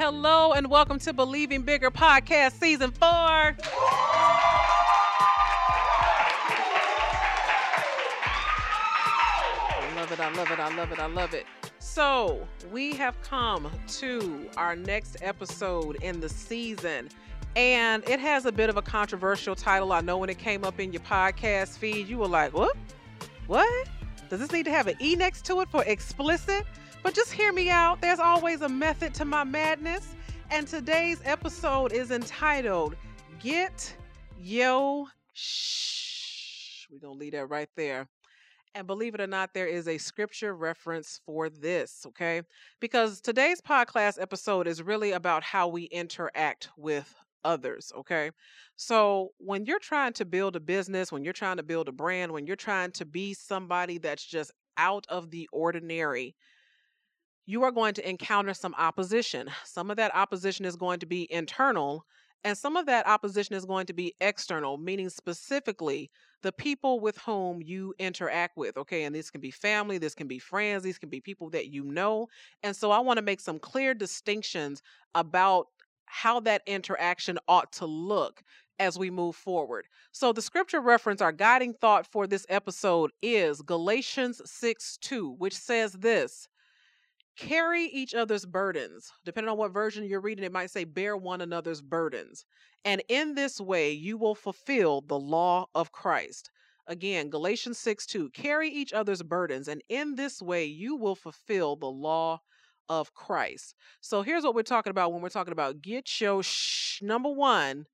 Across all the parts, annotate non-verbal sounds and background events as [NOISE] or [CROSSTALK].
Hello and welcome to Believing Bigger Podcast Season 4. I love it, I love it, I love it, I love it. So, we have come to our next episode in the season, and it has a bit of a controversial title. I know when it came up in your podcast feed, you were like, What? What? Does this need to have an E next to it for explicit? But just hear me out. There's always a method to my madness. And today's episode is entitled Get Yo Shh. We're going to leave that right there. And believe it or not, there is a scripture reference for this, okay? Because today's podcast episode is really about how we interact with others, okay? So when you're trying to build a business, when you're trying to build a brand, when you're trying to be somebody that's just out of the ordinary, you are going to encounter some opposition. Some of that opposition is going to be internal, and some of that opposition is going to be external, meaning specifically the people with whom you interact with. Okay, and this can be family, this can be friends, these can be people that you know. And so I want to make some clear distinctions about how that interaction ought to look as we move forward. So the scripture reference, our guiding thought for this episode is Galatians 6 2, which says this carry each other's burdens. Depending on what version you're reading, it might say bear one another's burdens. And in this way, you will fulfill the law of Christ. Again, Galatians 6 2, carry each other's burdens, and in this way, you will fulfill the law of Christ. So here's what we're talking about when we're talking about get your. Number one,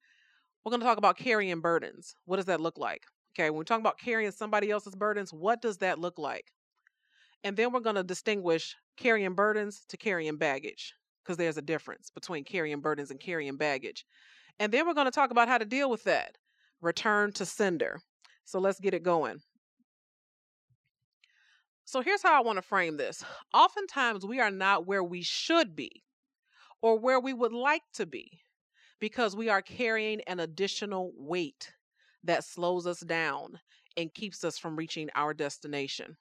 we're going to talk about carrying burdens. What does that look like? Okay, when we're talking about carrying somebody else's burdens, what does that look like? And then we're going to distinguish carrying burdens to carrying baggage because there's a difference between carrying burdens and carrying baggage. And then we're going to talk about how to deal with that. Return to sender. So let's get it going. So here's how I want to frame this. Oftentimes, we are not where we should be or where we would like to be because we are carrying an additional weight that slows us down and keeps us from reaching our destination.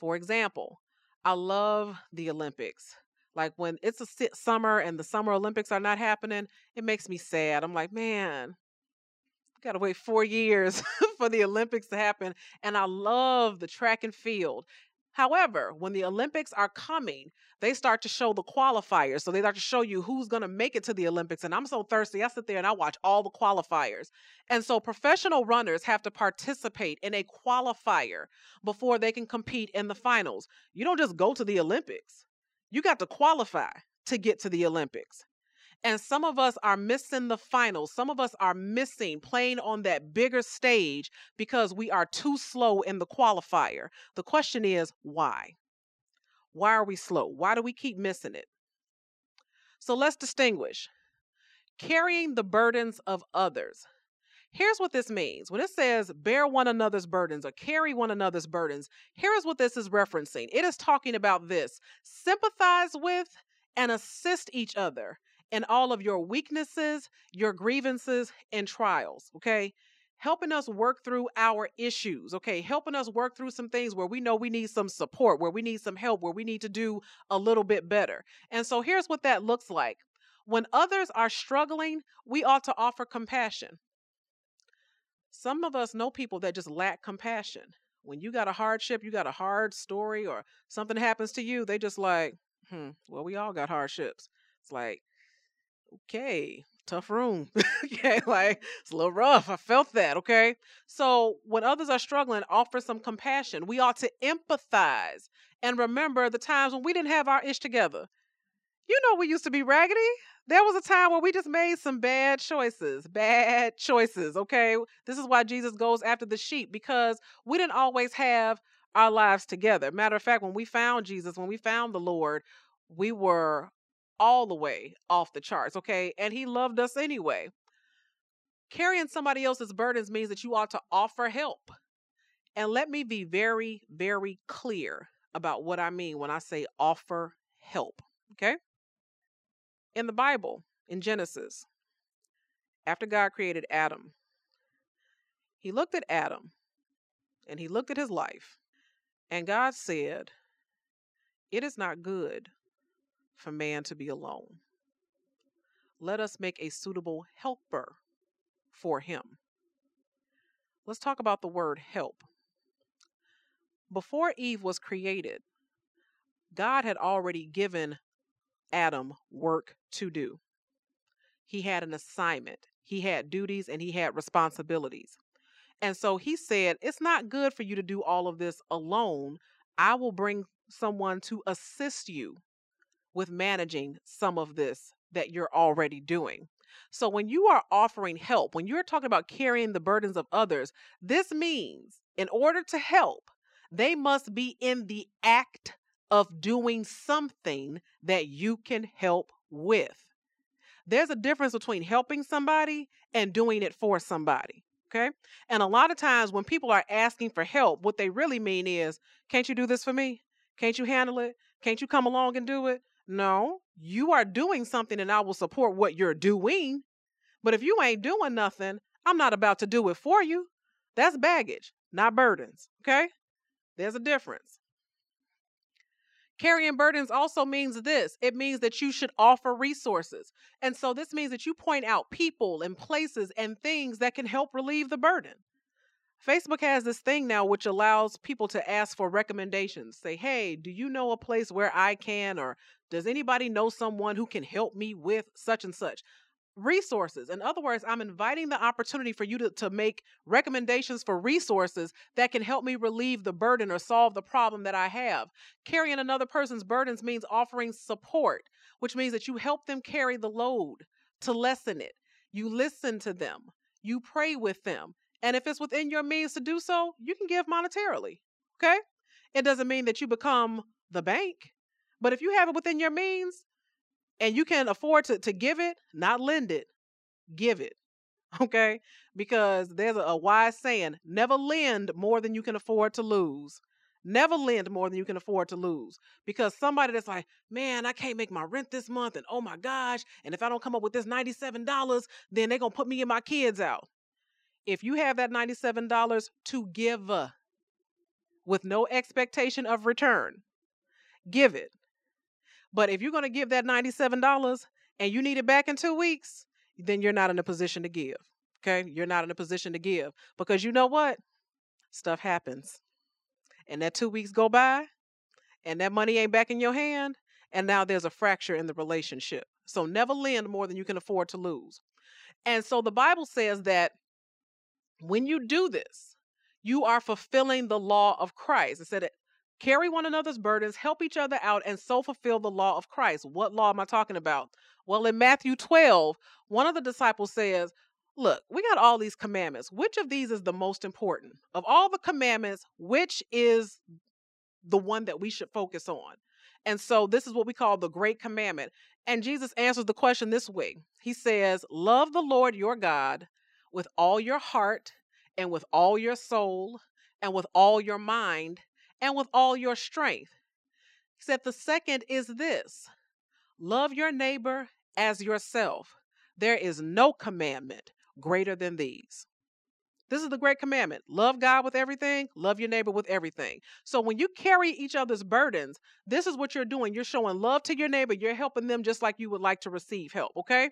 For example, I love the Olympics. Like when it's a summer and the Summer Olympics are not happening, it makes me sad. I'm like, man, got to wait four years [LAUGHS] for the Olympics to happen. And I love the track and field. However, when the Olympics are coming, they start to show the qualifiers. So they start to show you who's going to make it to the Olympics. And I'm so thirsty. I sit there and I watch all the qualifiers. And so professional runners have to participate in a qualifier before they can compete in the finals. You don't just go to the Olympics, you got to qualify to get to the Olympics. And some of us are missing the finals. Some of us are missing playing on that bigger stage because we are too slow in the qualifier. The question is, why? Why are we slow? Why do we keep missing it? So let's distinguish carrying the burdens of others. Here's what this means. When it says bear one another's burdens or carry one another's burdens, here's what this is referencing. It is talking about this sympathize with and assist each other in all of your weaknesses, your grievances, and trials. Okay. Helping us work through our issues, okay? Helping us work through some things where we know we need some support, where we need some help, where we need to do a little bit better. And so here's what that looks like. When others are struggling, we ought to offer compassion. Some of us know people that just lack compassion. When you got a hardship, you got a hard story, or something happens to you, they just like, hmm, well, we all got hardships. It's like, okay, tough room. [LAUGHS] okay, like it's a little rough. I felt that. Okay. So when others are struggling, offer some compassion. We ought to empathize and remember the times when we didn't have our ish together. You know, we used to be raggedy. There was a time where we just made some bad choices, bad choices. Okay. This is why Jesus goes after the sheep because we didn't always have our lives together. Matter of fact, when we found Jesus, when we found the Lord, we were all the way off the charts, okay? And he loved us anyway. Carrying somebody else's burdens means that you ought to offer help. And let me be very, very clear about what I mean when I say offer help, okay? In the Bible, in Genesis, after God created Adam, he looked at Adam and he looked at his life, and God said, It is not good for man to be alone. let us make a suitable helper for him. Let's talk about the word help. Before Eve was created, God had already given Adam work to do. He had an assignment, he had duties, and he had responsibilities. And so he said, It's not good for you to do all of this alone. I will bring someone to assist you with managing some of this that you're already doing. So when you are offering help, when you're talking about carrying the burdens of others, this means in order to help, they must be in the act of doing something that you can help with. There's a difference between helping somebody and doing it for somebody. Okay. And a lot of times when people are asking for help, what they really mean is, can't you do this for me? Can't you handle it? Can't you come along and do it? No, you are doing something and I will support what you're doing. But if you ain't doing nothing, I'm not about to do it for you. That's baggage, not burdens. Okay. There's a difference. Carrying burdens also means this it means that you should offer resources. And so this means that you point out people and places and things that can help relieve the burden. Facebook has this thing now which allows people to ask for recommendations. Say, hey, do you know a place where I can, or does anybody know someone who can help me with such and such? resources. In other words, I'm inviting the opportunity for you to, to make recommendations for resources that can help me relieve the burden or solve the problem that I have. Carrying another person's burdens means offering support, which means that you help them carry the load to lessen it. You listen to them, you pray with them. And if it's within your means to do so, you can give monetarily. Okay? It doesn't mean that you become the bank, but if you have it within your means, and you can afford to, to give it, not lend it, give it. [LAUGHS] Okay? Because there's a, a wise saying never lend more than you can afford to lose. Never lend more than you can afford to lose. Because somebody that's like, man, I can't make my rent this month, and oh my gosh, and if I don't come up with this $97, then they're going to put me and my kids out. If you have that $97 to give with no expectation of return, give it. But if you're going to give that $97 and you need it back in two weeks, then you're not in a position to give. Okay. You're not in a position to give because you know what? Stuff happens. And that two weeks go by and that money ain't back in your hand. And now there's a fracture in the relationship. So never lend more than you can afford to lose. And so the Bible says that when you do this, you are fulfilling the law of Christ. It said carry one another's burdens, help each other out, and so fulfill the law of Christ. What law am I talking about? Well, in Matthew 12, one of the disciples says, Look, we got all these commandments. Which of these is the most important? Of all the commandments, which is the one that we should focus on? And so this is what we call the great commandment. And Jesus answers the question this way He says, Love the Lord your God with all your heart and with all your soul and with all your mind and with all your strength. He said, The second is this love your neighbor as yourself. There is no commandment greater than these. This is the great commandment. Love God with everything, love your neighbor with everything. So when you carry each other's burdens, this is what you're doing. You're showing love to your neighbor. You're helping them just like you would like to receive help, okay?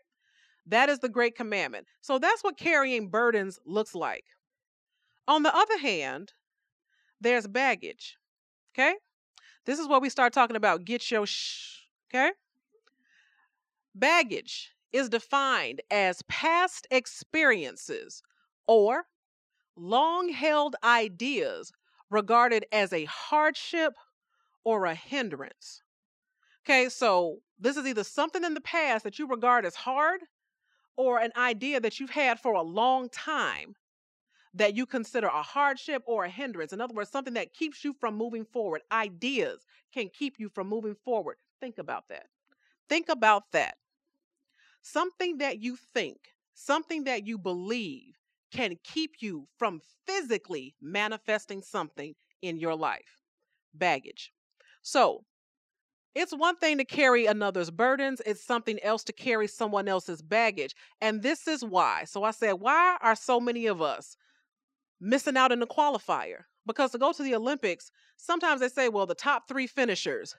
That is the great commandment. So that's what carrying burdens looks like. On the other hand, there's baggage. Okay? This is what we start talking about. Get your shh. Okay? Baggage is defined as past experiences or long held ideas regarded as a hardship or a hindrance. Okay, so this is either something in the past that you regard as hard or an idea that you've had for a long time that you consider a hardship or a hindrance. In other words, something that keeps you from moving forward. Ideas can keep you from moving forward. Think about that. Think about that. Something that you think, something that you believe can keep you from physically manifesting something in your life. Baggage. So, it's one thing to carry another's burdens, it's something else to carry someone else's baggage. And this is why. So I said, why are so many of us missing out in the qualifier. Because to go to the Olympics, sometimes they say, well, the top three finishers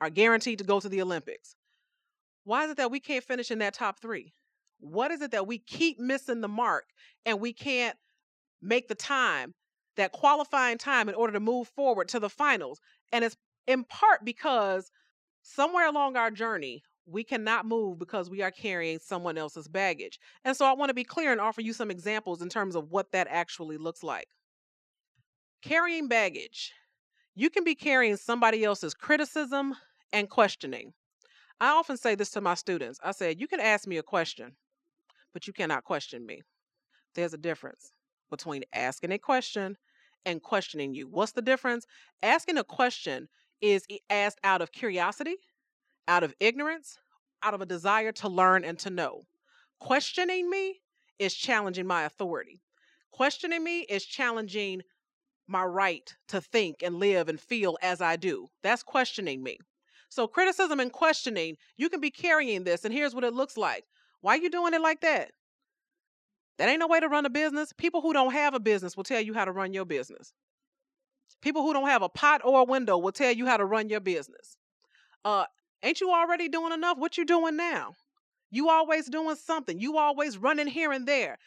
are guaranteed to go to the Olympics. Why is it that we can't finish in that top three? What is it that we keep missing the mark and we can't make the time, that qualifying time, in order to move forward to the finals? And it's in part because somewhere along our journey, we cannot move because we are carrying someone else's baggage. And so I want to be clear and offer you some examples in terms of what that actually looks like. Carrying baggage. You can be carrying somebody else's criticism and questioning. I often say this to my students. I said, You can ask me a question, but you cannot question me. There's a difference between asking a question and questioning you. What's the difference? Asking a question is asked out of curiosity, out of ignorance, out of a desire to learn and to know. Questioning me is challenging my authority. Questioning me is challenging my right to think and live and feel as I do. That's questioning me. So, criticism and questioning, you can be carrying this, and here's what it looks like. Why are you doing it like that? That ain't no way to run a business. People who don't have a business will tell you how to run your business. People who don't have a pot or a window will tell you how to run your business. Uh, ain't you already doing enough? What you doing now? You always doing something. You always running here and there.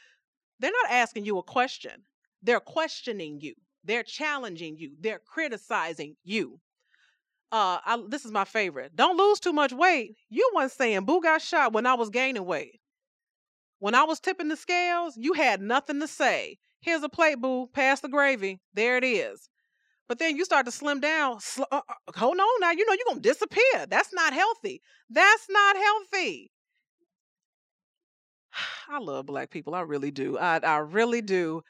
They're not asking you a question. They're questioning you. They're challenging you. They're criticizing you. Uh, I, this is my favorite. Don't lose too much weight. You weren't saying boo got shot when I was gaining weight. When I was tipping the scales, you had nothing to say. Here's a plate, boo. Pass the gravy. There it is. But then you start to slim down. Sl- uh, uh, hold on now. You know you're to disappear. That's not healthy. That's not healthy. [SIGHS] I love black people. I really do. I, I really do.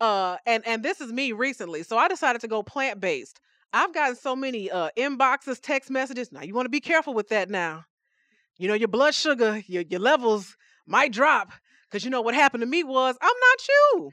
Uh, and and this is me recently. So I decided to go plant based. I've gotten so many uh, inboxes, text messages. Now you want to be careful with that. Now, you know your blood sugar, your your levels might drop because you know what happened to me was I'm not you.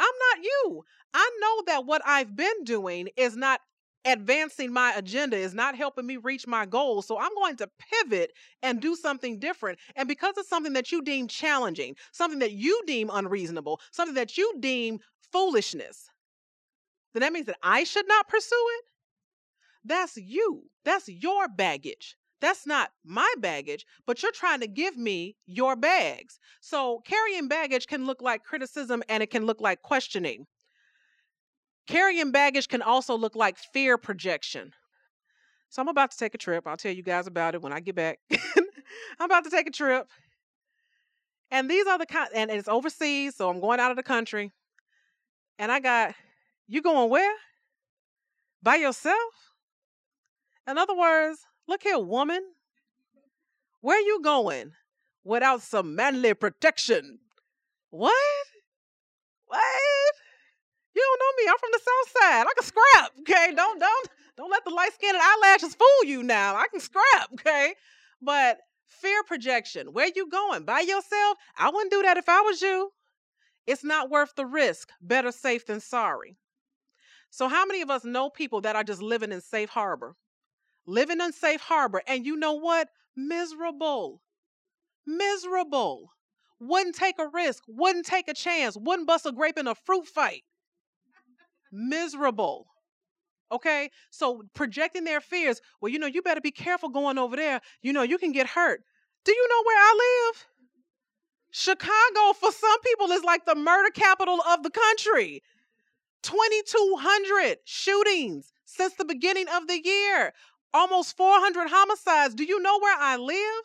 I'm not you. I know that what I've been doing is not advancing my agenda, is not helping me reach my goals. So I'm going to pivot and do something different. And because it's something that you deem challenging, something that you deem unreasonable, something that you deem foolishness, then that means that I should not pursue it. That's you. That's your baggage. That's not my baggage, but you're trying to give me your bags. So carrying baggage can look like criticism and it can look like questioning. Carrying baggage can also look like fear projection. So I'm about to take a trip. I'll tell you guys about it when I get back. [LAUGHS] I'm about to take a trip. And these are the kind and it's overseas, so I'm going out of the country. And I got you going where? By yourself? In other words, look here, woman. Where you going without some manly protection? What? What? You don't know me. I'm from the south side. I can scrap. Okay. Don't don't don't let the light skin and eyelashes fool you now. I can scrap, okay? But fear projection. Where you going? By yourself? I wouldn't do that if I was you. It's not worth the risk. Better safe than sorry. So, how many of us know people that are just living in safe harbor? Living in safe harbor. And you know what? Miserable. Miserable. Wouldn't take a risk, wouldn't take a chance, wouldn't bust a grape in a fruit fight. Miserable. Okay? So, projecting their fears, well, you know, you better be careful going over there. You know, you can get hurt. Do you know where I live? Chicago, for some people, is like the murder capital of the country. 2,200 shootings since the beginning of the year, almost 400 homicides. Do you know where I live?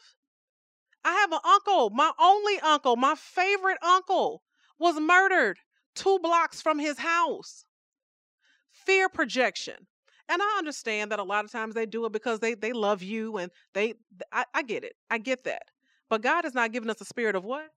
I have an uncle, my only uncle, my favorite uncle, was murdered two blocks from his house. Fear projection. And I understand that a lot of times they do it because they they love you and they I, I get it. I get that. But God has not given us a spirit of what?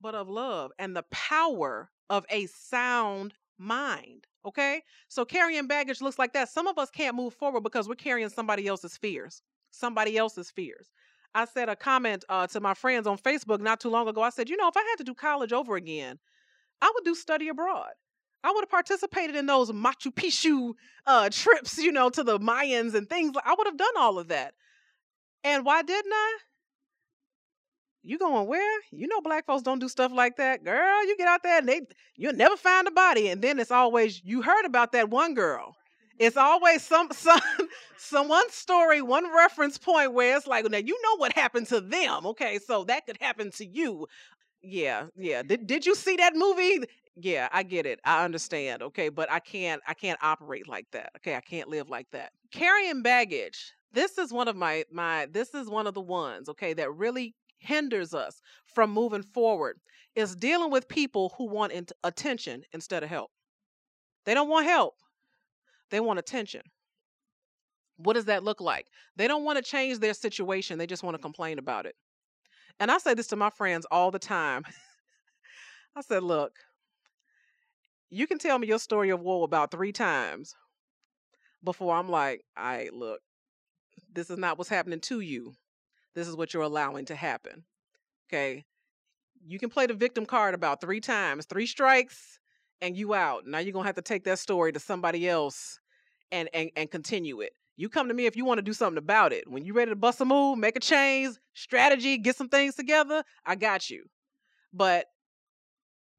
But of love and the power of a sound mind. Okay? So carrying baggage looks like that. Some of us can't move forward because we're carrying somebody else's fears. Somebody else's fears. I said a comment uh, to my friends on Facebook not too long ago. I said, you know, if I had to do college over again, I would do study abroad. I would have participated in those Machu Picchu uh, trips, you know, to the Mayans and things. I would have done all of that. And why didn't I? You going where? You know black folks don't do stuff like that. Girl, you get out there and they you'll never find a body. And then it's always you heard about that one girl. It's always some [LAUGHS] some some one story, one reference point where it's like, now you know what happened to them. Okay, so that could happen to you. Yeah, yeah. Did did you see that movie? Yeah, I get it. I understand. Okay, but I can't I can't operate like that. Okay, I can't live like that. Carrying baggage. This is one of my my this is one of the ones, okay, that really hinders us from moving forward is dealing with people who want int- attention instead of help. They don't want help. They want attention. What does that look like? They don't want to change their situation. They just want to complain about it. And I say this to my friends all the time. [LAUGHS] I said, look, you can tell me your story of woe about three times before I'm like, right, look, this is not what's happening to you. This is what you're allowing to happen. Okay. You can play the victim card about three times, three strikes, and you out. Now you're gonna have to take that story to somebody else and and, and continue it. You come to me if you want to do something about it. When you're ready to bust a move, make a change, strategy, get some things together, I got you. But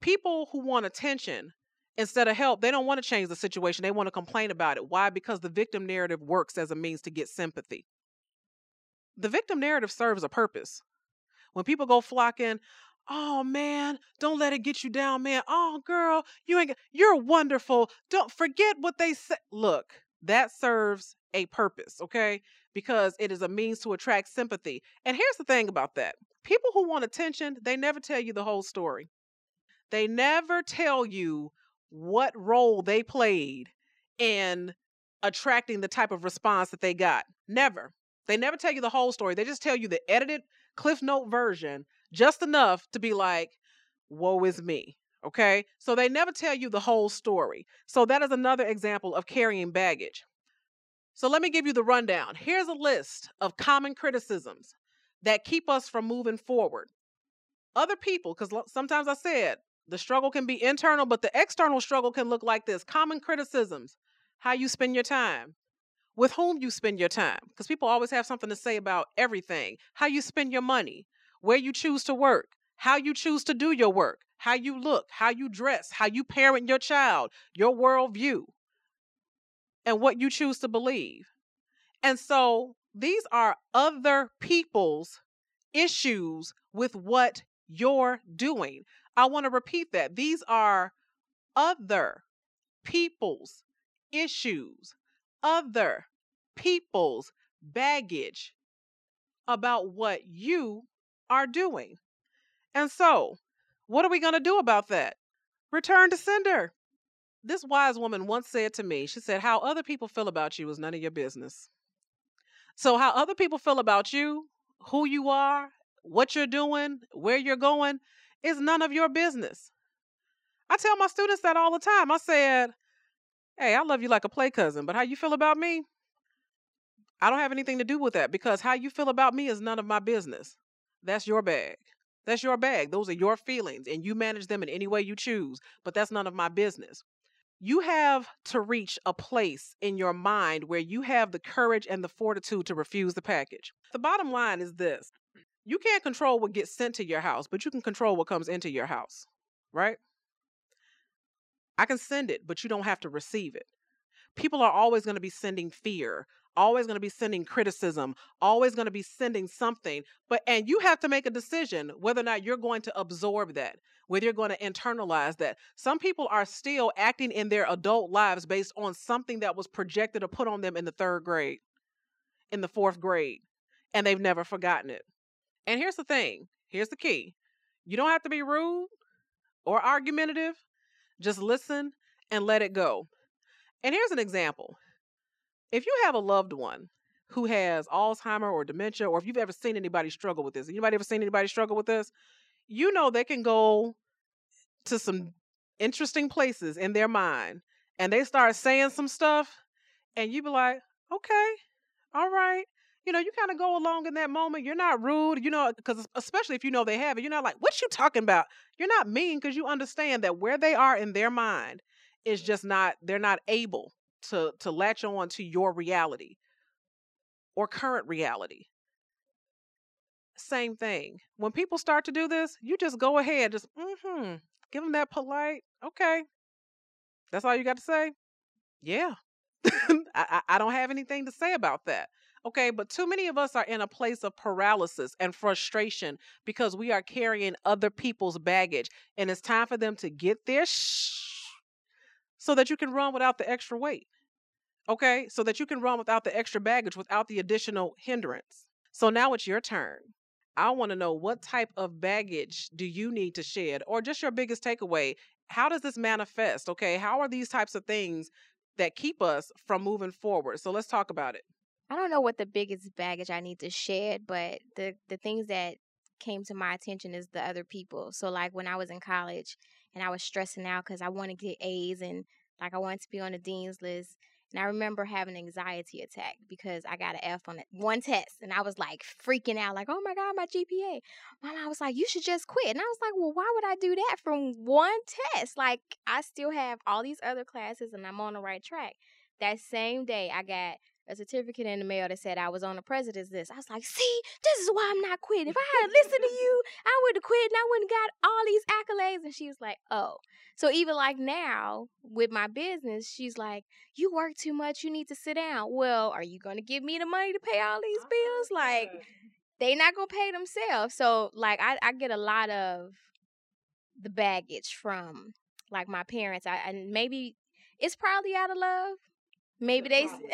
people who want attention instead of help, they don't want to change the situation. They want to complain about it. Why? Because the victim narrative works as a means to get sympathy. The victim narrative serves a purpose. When people go flocking, oh man, don't let it get you down, man. Oh girl, you ain't you're wonderful. Don't forget what they said. Look, that serves a purpose, okay? Because it is a means to attract sympathy. And here's the thing about that. People who want attention, they never tell you the whole story. They never tell you what role they played in attracting the type of response that they got. Never. They never tell you the whole story. They just tell you the edited Cliff Note version just enough to be like, woe is me. Okay. So they never tell you the whole story. So that is another example of carrying baggage. So let me give you the rundown. Here's a list of common criticisms that keep us from moving forward. Other people, because sometimes I said the struggle can be internal, but the external struggle can look like this common criticisms, how you spend your time, with whom you spend your time, because people always have something to say about everything, how you spend your money, where you choose to work, how you choose to do your work, how you look, how you dress, how you parent your child, your worldview, and what you choose to believe. And so these are other people's issues with what you're doing. I want to repeat that. These are other people's issues, other people's baggage about what you are doing. And so, what are we going to do about that? Return to sender. This wise woman once said to me, she said, How other people feel about you is none of your business. So, how other people feel about you, who you are, what you're doing, where you're going, is none of your business. I tell my students that all the time. I said, Hey, I love you like a play cousin, but how you feel about me? I don't have anything to do with that because how you feel about me is none of my business. That's your bag. That's your bag. Those are your feelings, and you manage them in any way you choose, but that's none of my business. You have to reach a place in your mind where you have the courage and the fortitude to refuse the package. The bottom line is this you can't control what gets sent to your house, but you can control what comes into your house, right? I can send it, but you don't have to receive it. People are always going to be sending fear, always going to be sending criticism, always going to be sending something. But and you have to make a decision whether or not you're going to absorb that, whether you're going to internalize that. Some people are still acting in their adult lives based on something that was projected or put on them in the 3rd grade, in the 4th grade, and they've never forgotten it. And here's the thing, here's the key. You don't have to be rude or argumentative. Just listen and let it go. And here's an example if you have a loved one who has Alzheimer or dementia, or if you've ever seen anybody struggle with this, anybody ever seen anybody struggle with this, you know they can go to some interesting places in their mind and they start saying some stuff, and you be like, okay, all right. You know, you kind of go along in that moment. You're not rude, you know, because especially if you know they have it, you're not like, what you talking about? You're not mean because you understand that where they are in their mind is just not, they're not able to to latch on to your reality or current reality same thing when people start to do this you just go ahead just mm-hmm give them that polite okay that's all you got to say yeah [LAUGHS] I, I don't have anything to say about that. Okay, but too many of us are in a place of paralysis and frustration because we are carrying other people's baggage, and it's time for them to get their shh so that you can run without the extra weight. Okay, so that you can run without the extra baggage, without the additional hindrance. So now it's your turn. I want to know what type of baggage do you need to shed, or just your biggest takeaway. How does this manifest? Okay, how are these types of things that keep us from moving forward? So let's talk about it. I don't know what the biggest baggage I need to shed, but the the things that came to my attention is the other people. So like when I was in college and I was stressing out because I wanted to get A's and like I wanted to be on the dean's list. And I remember having an anxiety attack because I got an F on one test. And I was like freaking out, like, oh my God, my GPA. My mom was like, you should just quit. And I was like, well, why would I do that from one test? Like, I still have all these other classes and I'm on the right track. That same day, I got a certificate in the mail that said I was on the president's list. I was like, see, this is why I'm not quitting. If I had listened to you, I would have quit and I wouldn't got all these accolades. And she was like, oh. So even like now with my business, she's like, you work too much. You need to sit down. Well, are you going to give me the money to pay all these bills? Like, oh, they not going to pay themselves. So like, I, I get a lot of the baggage from like my parents. I, and maybe it's probably out of love maybe they [LAUGHS]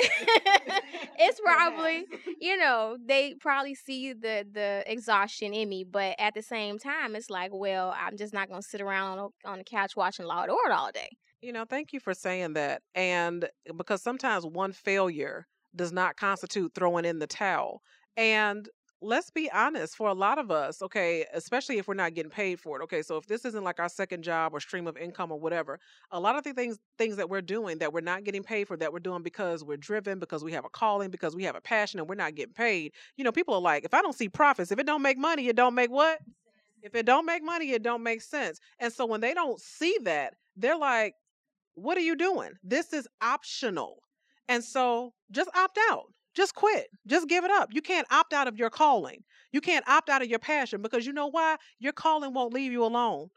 it's [LAUGHS] probably you know they probably see the the exhaustion in me but at the same time it's like well i'm just not gonna sit around on, on the couch watching law and order all day. You know thank you for saying that and because sometimes one failure does not constitute throwing in the towel and let's be honest for a lot of us okay especially if we're not getting paid for it okay so if this isn't like our second job or stream of income or whatever a lot of the things things that we're doing that we're not getting paid for that we're doing because we're driven because we have a calling because we have a passion and we're not getting paid you know people are like if i don't see profits if it don't make money it don't make what? If it don't make money it don't make sense. And so when they don't see that they're like what are you doing? This is optional. And so just opt out just quit. Just give it up. You can't opt out of your calling. You can't opt out of your passion because you know why? Your calling won't leave you alone.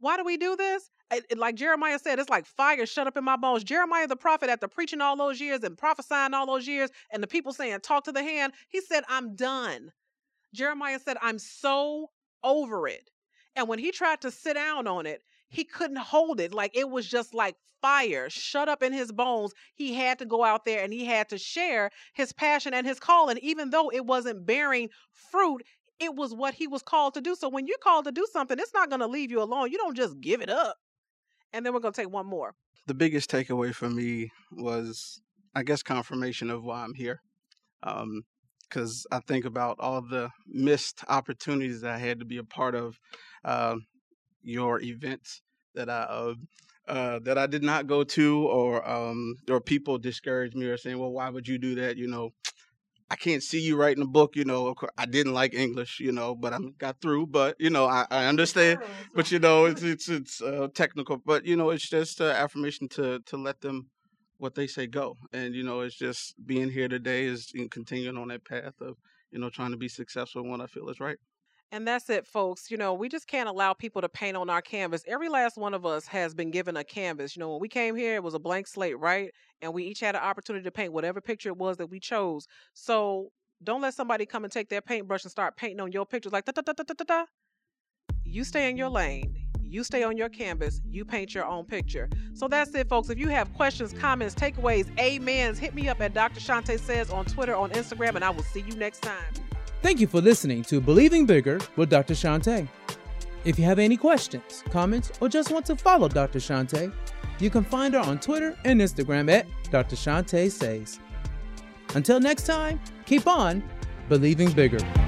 Why do we do this? It, like Jeremiah said, it's like fire shut up in my bones. Jeremiah the prophet, after preaching all those years and prophesying all those years, and the people saying, Talk to the hand, he said, I'm done. Jeremiah said, I'm so over it. And when he tried to sit down on it, he couldn't hold it. Like it was just like fire shut up in his bones. He had to go out there and he had to share his passion and his calling, even though it wasn't bearing fruit. It was what he was called to do. So when you're called to do something, it's not going to leave you alone. You don't just give it up. And then we're going to take one more. The biggest takeaway for me was, I guess, confirmation of why I'm here. Um, because I think about all the missed opportunities I had to be a part of. Uh, your events that I uh, uh, that I did not go to, or um, or people discouraged me or saying, "Well, why would you do that?" You know, I can't see you writing a book. You know, I didn't like English. You know, but I got through. But you know, I, I understand. But you know, it's [LAUGHS] it's it's uh, technical. But you know, it's just uh, affirmation to to let them what they say go. And you know, it's just being here today is continuing on that path of you know trying to be successful in what I feel is right. And that's it, folks. You know, we just can't allow people to paint on our canvas. Every last one of us has been given a canvas. You know, when we came here, it was a blank slate, right? And we each had an opportunity to paint whatever picture it was that we chose. So don't let somebody come and take their paintbrush and start painting on your pictures like da da da da da da. You stay in your lane. You stay on your canvas. You paint your own picture. So that's it, folks. If you have questions, comments, takeaways, amens, hit me up at Dr. Shante Says on Twitter, on Instagram, and I will see you next time. Thank you for listening to Believing Bigger with Dr. Shante. If you have any questions, comments, or just want to follow Dr. Shante, you can find her on Twitter and Instagram at Dr. Shante Says. Until next time, keep on believing bigger.